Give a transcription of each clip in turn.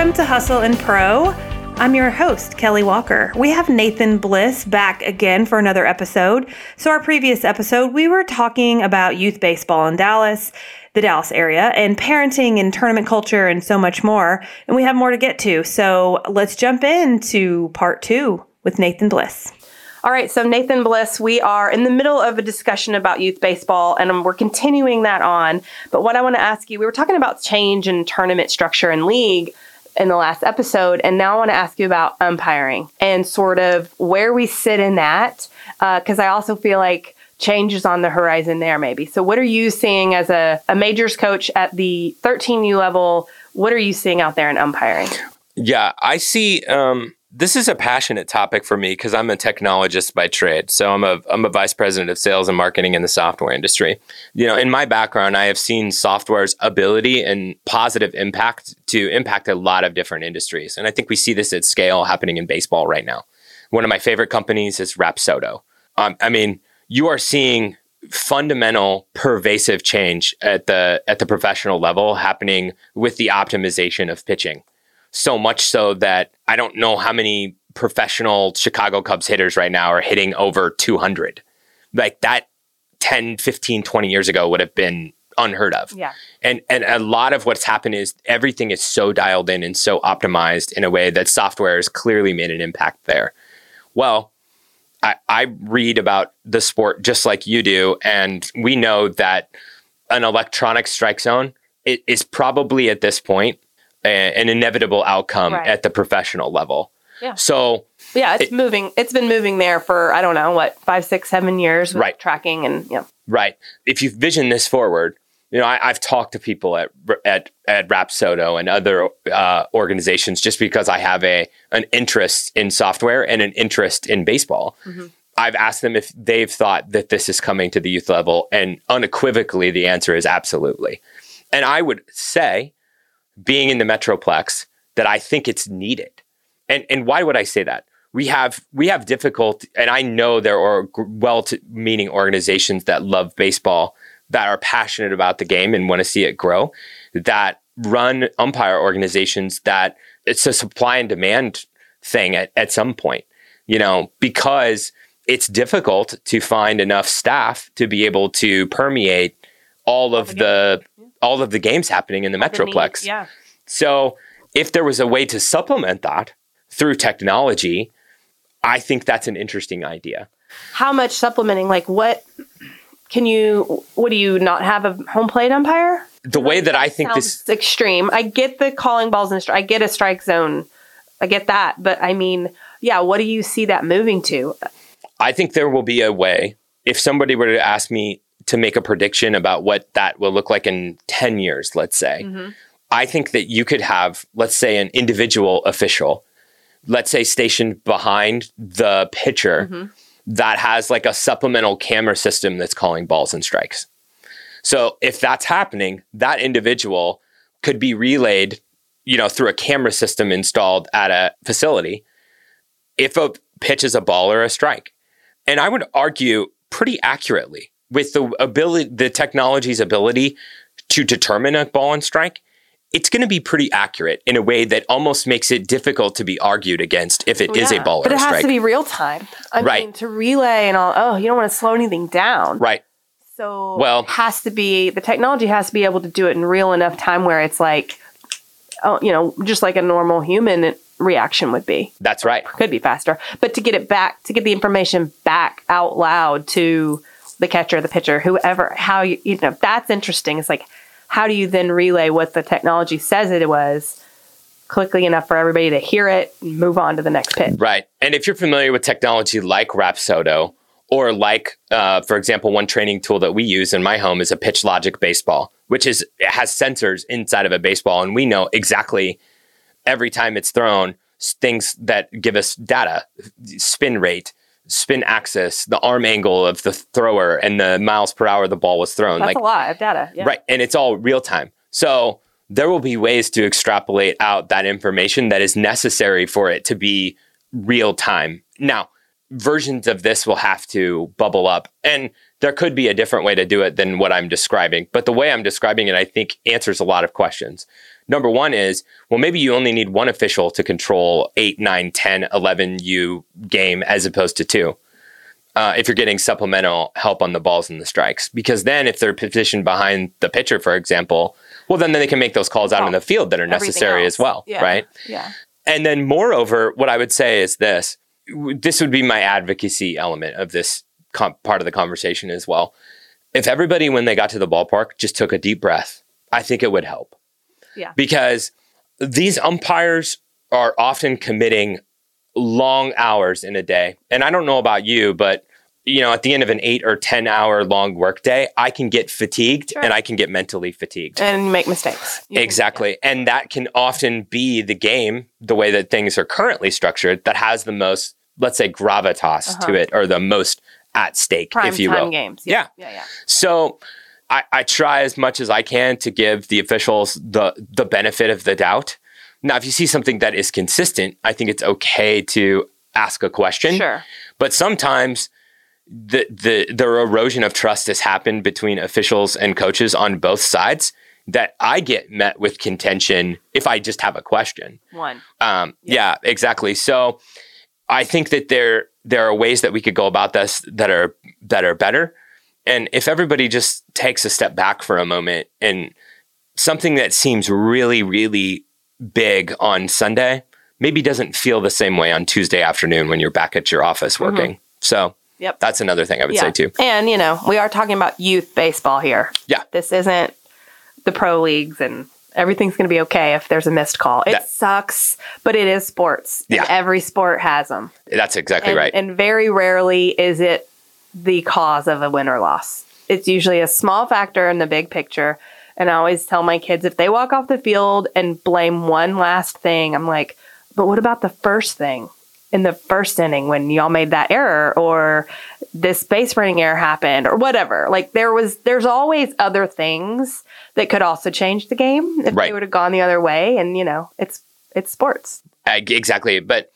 Welcome to Hustle and Pro. I'm your host, Kelly Walker. We have Nathan Bliss back again for another episode. So, our previous episode, we were talking about youth baseball in Dallas, the Dallas area, and parenting and tournament culture and so much more. And we have more to get to. So, let's jump into part two with Nathan Bliss. All right, so Nathan Bliss, we are in the middle of a discussion about youth baseball, and we're continuing that on. But what I want to ask you, we were talking about change in tournament structure and league in the last episode, and now I want to ask you about umpiring and sort of where we sit in that, because uh, I also feel like change is on the horizon there, maybe. So, what are you seeing as a, a majors coach at the 13U level? What are you seeing out there in umpiring? Yeah, I see. Um, this is a passionate topic for me because I'm a technologist by trade. So I'm a I'm a vice president of sales and marketing in the software industry. You know, in my background, I have seen software's ability and positive impact to impact a lot of different industries, and I think we see this at scale happening in baseball right now. One of my favorite companies is Rapsodo. Um, I mean, you are seeing fundamental pervasive change at the at the professional level happening with the optimization of pitching so much so that I don't know how many professional Chicago Cubs hitters right now are hitting over 200. Like that 10, 15, 20 years ago would have been unheard of. Yeah. And and a lot of what's happened is everything is so dialed in and so optimized in a way that software has clearly made an impact there. Well, I, I read about the sport just like you do, and we know that an electronic strike zone is probably at this point a, an inevitable outcome right. at the professional level. Yeah. So yeah, it's it, moving. It's been moving there for I don't know what five, six, seven years. right. Tracking and yeah. Right. If you vision this forward, you know, I, have talked to people at at at Rapsodo and other uh, organizations just because I have a an interest in software and an interest in baseball. Mm-hmm. I've asked them if they've thought that this is coming to the youth level, and unequivocally, the answer is absolutely. And I would say being in the Metroplex that I think it's needed. And and why would I say that? We have we have difficult, and I know there are well-meaning organizations that love baseball that are passionate about the game and want to see it grow. That run umpire organizations that it's a supply and demand thing at, at some point, you know, because it's difficult to find enough staff to be able to permeate all of the all of the games happening in the Metroplex. yeah. So if there was a way to supplement that through technology, I think that's an interesting idea. How much supplementing? Like what can you what do you not have a home plate umpire? The way that I think this extreme. I get the calling balls and I get a strike zone. I get that, but I mean, yeah, what do you see that moving to? I think there will be a way if somebody were to ask me to make a prediction about what that will look like in 10 years, let's say, mm-hmm. I think that you could have, let's say, an individual official, let's say, stationed behind the pitcher mm-hmm. that has like a supplemental camera system that's calling balls and strikes. So if that's happening, that individual could be relayed, you know, through a camera system installed at a facility if a pitch is a ball or a strike. And I would argue pretty accurately with the ability, the technology's ability to determine a ball and strike, it's going to be pretty accurate in a way that almost makes it difficult to be argued against if it yeah, is a ball but or a strike. But it has to be real time. I right. mean, to relay and all, oh, you don't want to slow anything down. Right. So well, it has to be, the technology has to be able to do it in real enough time where it's like, oh, you know, just like a normal human reaction would be. That's right. Could be faster. But to get it back, to get the information back out loud to the catcher, the pitcher, whoever, how you, you know, that's interesting. It's like, how do you then relay what the technology says it was quickly enough for everybody to hear it and move on to the next pitch? Right. And if you're familiar with technology like Rapsodo, or like, uh, for example, one training tool that we use in my home is a pitch logic baseball, which is has sensors inside of a baseball, and we know exactly every time it's thrown things that give us data, spin rate, spin axis, the arm angle of the thrower, and the miles per hour the ball was thrown. That's like, a lot of data. Yeah. Right. And it's all real time. So there will be ways to extrapolate out that information that is necessary for it to be real time. Now, versions of this will have to bubble up. And there could be a different way to do it than what I'm describing. But the way I'm describing it, I think, answers a lot of questions. Number one is, well, maybe you only need one official to control 8, 9, 10, 11 U game as opposed to two. Uh, if you're getting supplemental help on the balls and the strikes, because then if they're positioned behind the pitcher, for example, well, then they can make those calls out in the field that are necessary as well, Yeah. right? Yeah. And then, moreover, what I would say is this this would be my advocacy element of this part of the conversation as well. If everybody, when they got to the ballpark, just took a deep breath, I think it would help. Yeah. Because these umpires are often committing long hours in a day. And I don't know about you, but you know, at the end of an eight or 10 hour long workday, I can get fatigued Sure. and I can get mentally fatigued. And make mistakes. You can- Exactly. And that can often be the game, the way that things are currently structured, that has the most, let's say, gravitas to Uh-huh. it or the most at stake, Prime if you time will. games. Yeah. Yeah. Yeah. So I, I try as much as I can to give the officials the the benefit of the doubt. Now, if you see something that is consistent, I think it's okay to ask a question. Sure. But sometimes the the the erosion of trust has happened between officials and coaches on both sides that I get met with contention if I just have a question. One. Um, yeah. exactly. So I think that there there are ways that we could go about this that are that are better. And if everybody just takes a step back for a moment and something that seems really, really big on Sunday maybe doesn't feel the same way on Tuesday afternoon when you're back at your office mm-hmm. working. So Yep. that's another thing I would yeah. say too. And, you know, we are talking about youth baseball here. Yeah. This isn't the pro leagues and everything's going to be okay if there's a missed call. It That- sucks, but it is sports. Yeah. Every sport has them. That's exactly and, right. And very rarely is it the cause of a win or loss. It's usually a small factor in the big picture. And I always tell my kids if they walk off the field and blame one last thing, I'm like, but what about the first thing in the first inning when y'all made that error or this base running error happened or whatever? Like there was, there's always other things that could also change the game if they would have gone the other way. And you know, it's it's sports. Exactly. But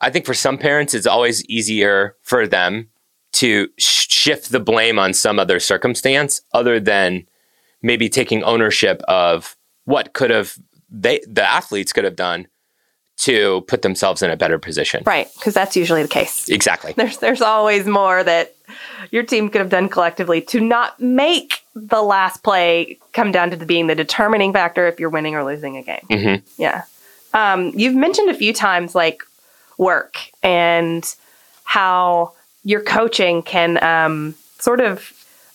I think for some parents, it's always easier for them to shift the blame on some other circumstance other than maybe taking ownership of what could have they the athletes could have done to put themselves in a better position. Right, because that's usually the case. Exactly. There's there's always more that your team could have done collectively to not make the last play come down to the, being the determining factor if you're winning or losing a game. Mhm. Yeah. Um, you've mentioned a few times like work and how your coaching can um, sort of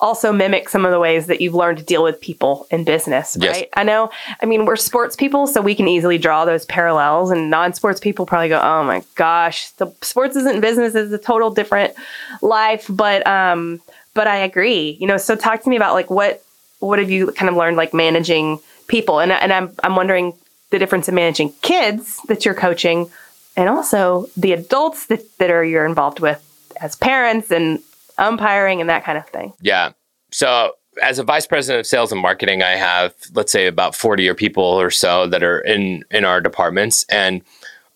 also mimic some of the ways that you've learned to deal with people in business, Yes. right? I know, I mean, we're sports people, so we can easily draw those parallels, and non sports people probably go, oh my gosh, the sports isn't business, it's a total different life. But, um, but I agree, you know, so talk to me about like what, what have you kind of learned like managing people? And, and I'm, I'm wondering the difference in managing kids that you're coaching and also the adults that, that are you're involved with as parents and umpiring and that kind of thing. Yeah. So as a vice president of sales and marketing, I have let's say about 40 or people or so that are in in our departments and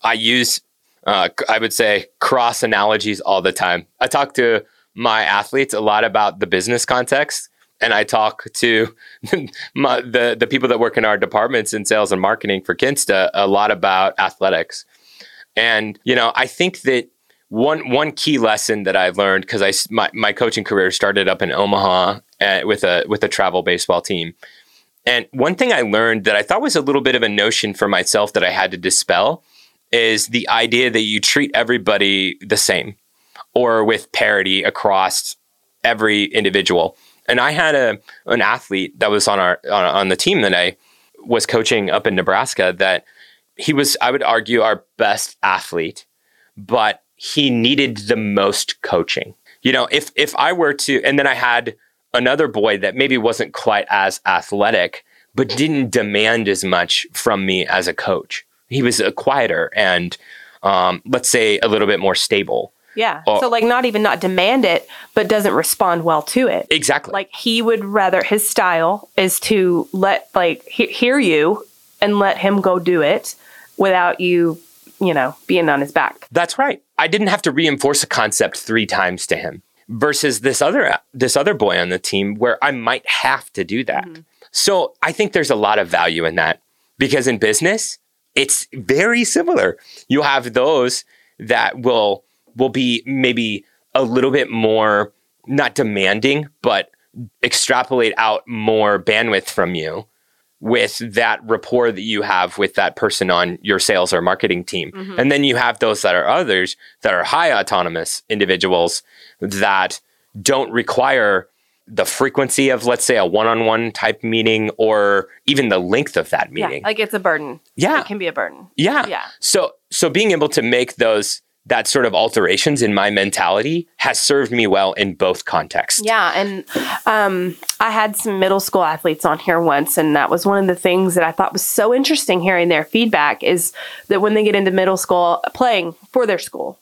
I use uh, I would say cross analogies all the time. I talk to my athletes a lot about the business context and I talk to my, the the people that work in our departments in sales and marketing for Kinsta a lot about athletics. And you know, I think that one one key lesson that I learned because I my, my coaching career started up in Omaha uh, with a with a travel baseball team, and one thing I learned that I thought was a little bit of a notion for myself that I had to dispel is the idea that you treat everybody the same or with parity across every individual. And I had a an athlete that was on our on, on the team that I was coaching up in Nebraska that he was I would argue our best athlete, but he needed the most coaching. You know, if if I were to and then I had another boy that maybe wasn't quite as athletic but didn't demand as much from me as a coach. He was a quieter and um, let's say a little bit more stable. Yeah. Oh. So like not even not demand it, but doesn't respond well to it. Exactly. Like he would rather his style is to let like he- hear you and let him go do it without you, you know, being on his back. That's right. I didn't have to reinforce a concept three times to him versus this other this other boy on the team where I might have to do that. Mm-hmm. So I think there's a lot of value in that. because in business, it's very similar. You have those that will will be maybe a little bit more not demanding, but extrapolate out more bandwidth from you with that rapport that you have with that person on your sales or marketing team. Mm-hmm. And then you have those that are others that are high autonomous individuals that don't require the frequency of let's say a one-on-one type meeting or even the length of that meeting. Yeah, like it's a burden. Yeah. It can be a burden. Yeah. Yeah. So so being able to make those that sort of alterations in my mentality has served me well in both contexts. Yeah, and um, I had some middle school athletes on here once, and that was one of the things that I thought was so interesting hearing their feedback is that when they get into middle school, playing for their school,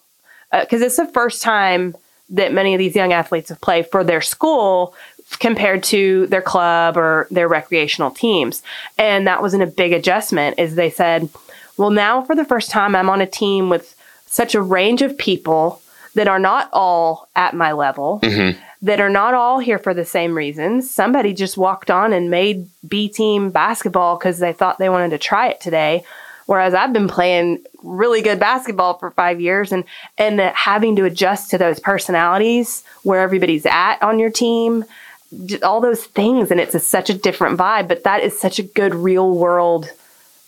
because uh, it's the first time that many of these young athletes have played for their school compared to their club or their recreational teams, and that wasn't a big adjustment. Is they said, "Well, now for the first time, I'm on a team with." Such a range of people that are not all at my level, mm-hmm. that are not all here for the same reasons. Somebody just walked on and made B team basketball because they thought they wanted to try it today. Whereas I've been playing really good basketball for five years and, and having to adjust to those personalities where everybody's at on your team, all those things. And it's a, such a different vibe, but that is such a good real world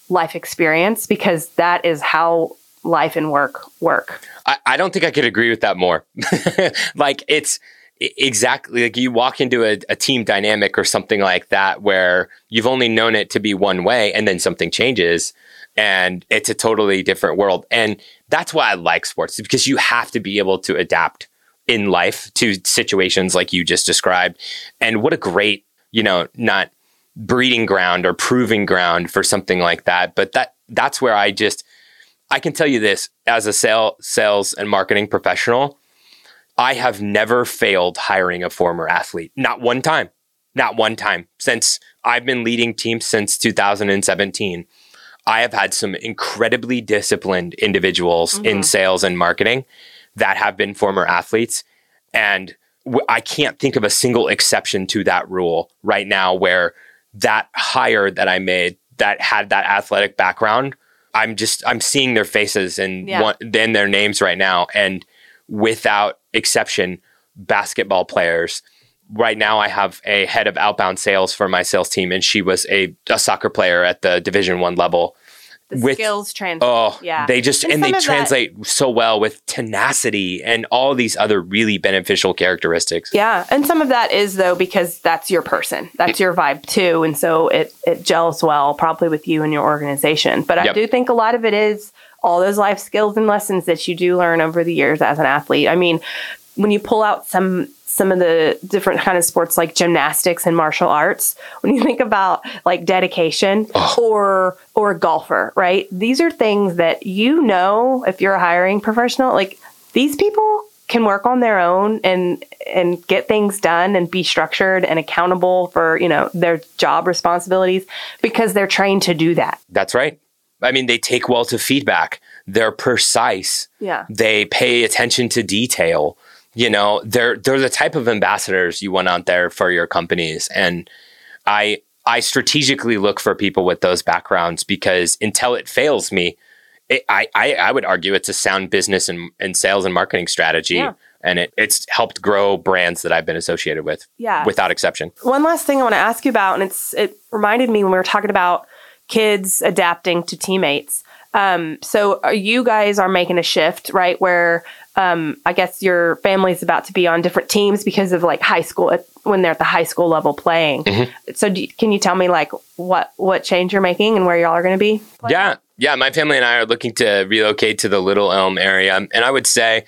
life experience because that is how life and work work. I, I don't think I could agree with that more. like it's exactly like you walk into a, a, team dynamic or something like that where you've only known it to be one way and then something changes and it's a totally different world. And that's why I like sports because you have to be able to adapt in life to situations like you just described. And what a great, you know, not breeding ground or proving ground for something like that. But that that's where I just I can tell you this as a sale, sales and marketing professional, I have never failed hiring a former athlete. Not one time. Not one time. Since I've been leading teams since 2017, I have had some incredibly disciplined individuals mm-hmm. in sales and marketing that have been former athletes. And w- I can't think of a single exception to that rule right now where that hire that I made that had that athletic background I'm just I'm seeing their faces and yeah. one, then their names right now, and without exception, basketball players. Right now, I have a head of outbound sales for my sales team, and she was a, a soccer player at the Division One level the with, skills translate. Oh, yeah. They just and, and they translate that, so well with tenacity and all these other really beneficial characteristics. Yeah, and some of that is though because that's your person, that's your vibe too, and so it it gels well probably with you and your organization. But I do think a lot of it is all those life skills and lessons that you do learn over the years as an athlete. I mean, when you pull out some some of the different kind of sports like gymnastics and martial arts when you think about like dedication oh. or or a golfer right? These are things that you know if you're a hiring professional like these people can work on their own and and get things done and be structured and accountable for you know their job responsibilities because they're trained to do that. That's right. I mean they take well to feedback. They're precise. Yeah. They pay attention to detail you know they're they're the type of ambassadors you want out there for your companies and i i strategically look for people with those backgrounds because until it fails me it, I, I i would argue it's a sound business and, and sales and marketing strategy yeah. and it, it's helped grow brands that i've been associated with yeah without exception one last thing i want to ask you about and it's it reminded me when we were talking about kids adapting to teammates um, so you guys are making a shift, right? Where um, I guess your family's about to be on different teams because of like high school when they're at the high school level playing. Mm-hmm. So do, can you tell me like what what change you're making and where y'all are going to be? Playing? Yeah, yeah. My family and I are looking to relocate to the Little Elm area, and I would say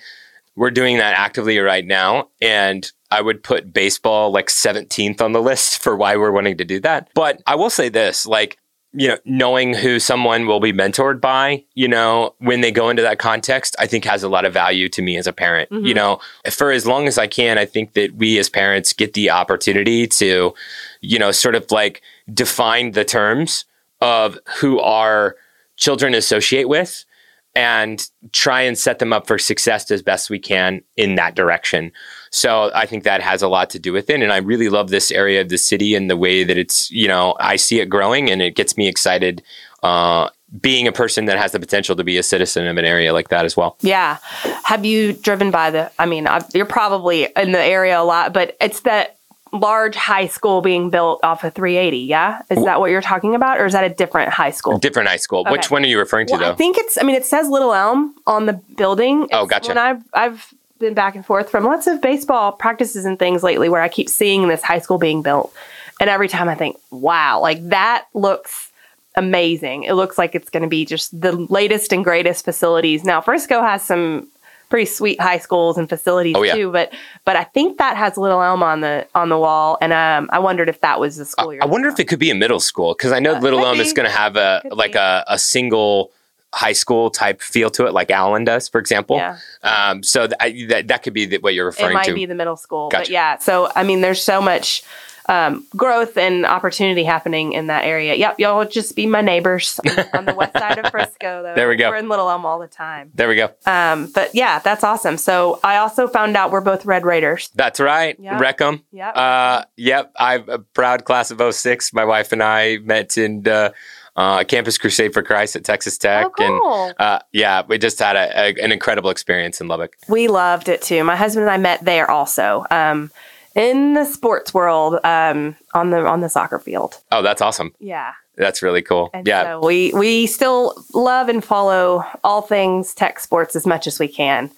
we're doing that actively right now. And I would put baseball like 17th on the list for why we're wanting to do that. But I will say this, like you know, knowing who someone will be mentored by, you know, when they go into that context, I think has a lot of value to me as a parent. Mm-hmm. You know, for as long as I can, I think that we as parents get the opportunity to, you know, sort of like define the terms of who our children associate with and try and set them up for success as best we can in that direction. So I think that has a lot to do with it. And I really love this area of the city and the way that it's, you know, I see it growing and it gets me excited uh, being a person that has the potential to be a citizen of an area like that as well. Yeah. Have you driven by the? I mean, I've, you're probably in the area a lot, but it's that large high school being built off of 380. Yeah, is that what you're talking about, or is that a different high school? Different high school. Okay. Which one are you referring to, Well, I think it's. I mean, it says Little Elm on the building. Oh, gotcha. When I've I've been back and forth from lots of baseball practices and things lately, where I keep seeing this high school being built, and every time I think, wow, like that looks amazing. It looks like it's going to be just the latest and greatest facilities. Now, Frisco has some pretty sweet high schools and facilities Oh, yeah. too, but but I think that has Little Elm on the on the wall, and um, I wondered if that was the school. you're I wonder if it could be a middle school because I know Uh, Little Elm is going to have a Could like a, a single high school type feel to it, like Allen does, for example. Yeah. Um, so th- I, that that could be the, what you're referring to. it might to. be the middle school but yeah so i mean there's so much um, growth and opportunity happening in that area yep y'all just be my neighbors on the west side of frisco though There we go. we're in little elm all the time there we go. um, but yeah that's awesome so i also found out we're both red raiders That's right. Yeah. Wreck 'em. Yep. Uh, yep. I'm a proud class of 06. My wife and I met in uh, uh, Campus Crusade for Christ at Texas Tech. Oh, cool. And uh, yeah, we just had a, a, an incredible experience in Lubbock. we loved it too my husband and i met there also um, in the sports world um, on the on the soccer field Oh, that's awesome. yeah That's really cool. And yeah. so we we still love and follow all things tech sports as much as we can.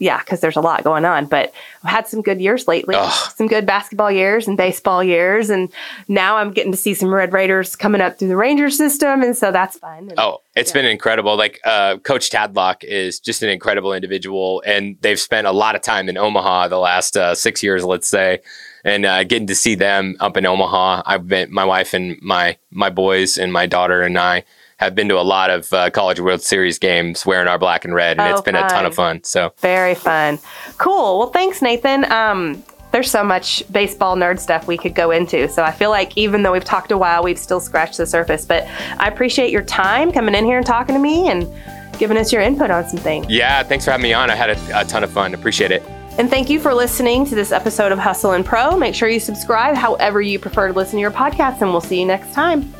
Yeah, because there's a lot going on. But I've had some good years lately. Ugh. Some good basketball years and baseball years, and now I'm getting to see some Red Raiders coming up through the Ranger system, and so that's fun. And Oh, it's Yeah. been incredible. Like uh, Coach Tadlock is just an incredible individual, and they've spent a lot of time in Omaha the last uh, six years, let's say, and uh, getting to see them up in Omaha. I've been, my wife and my my boys and my daughter and I have been to a lot of uh, College World Series games wearing our black and red, and Oh, it's been a ton of fun. So Very fun. Cool. Well, thanks, Nathan. Um, there's so much baseball nerd stuff we could go into. So I feel like even though we've talked a while, we've still scratched the surface. But I appreciate your time coming in here and talking to me and giving us your input on some things. yeah, thanks for having me on. I had a, a ton of fun. Appreciate it. And thank you for listening to this episode of Hustle and Pro. Make sure you subscribe however you prefer to listen to your podcast, and we'll see you next time.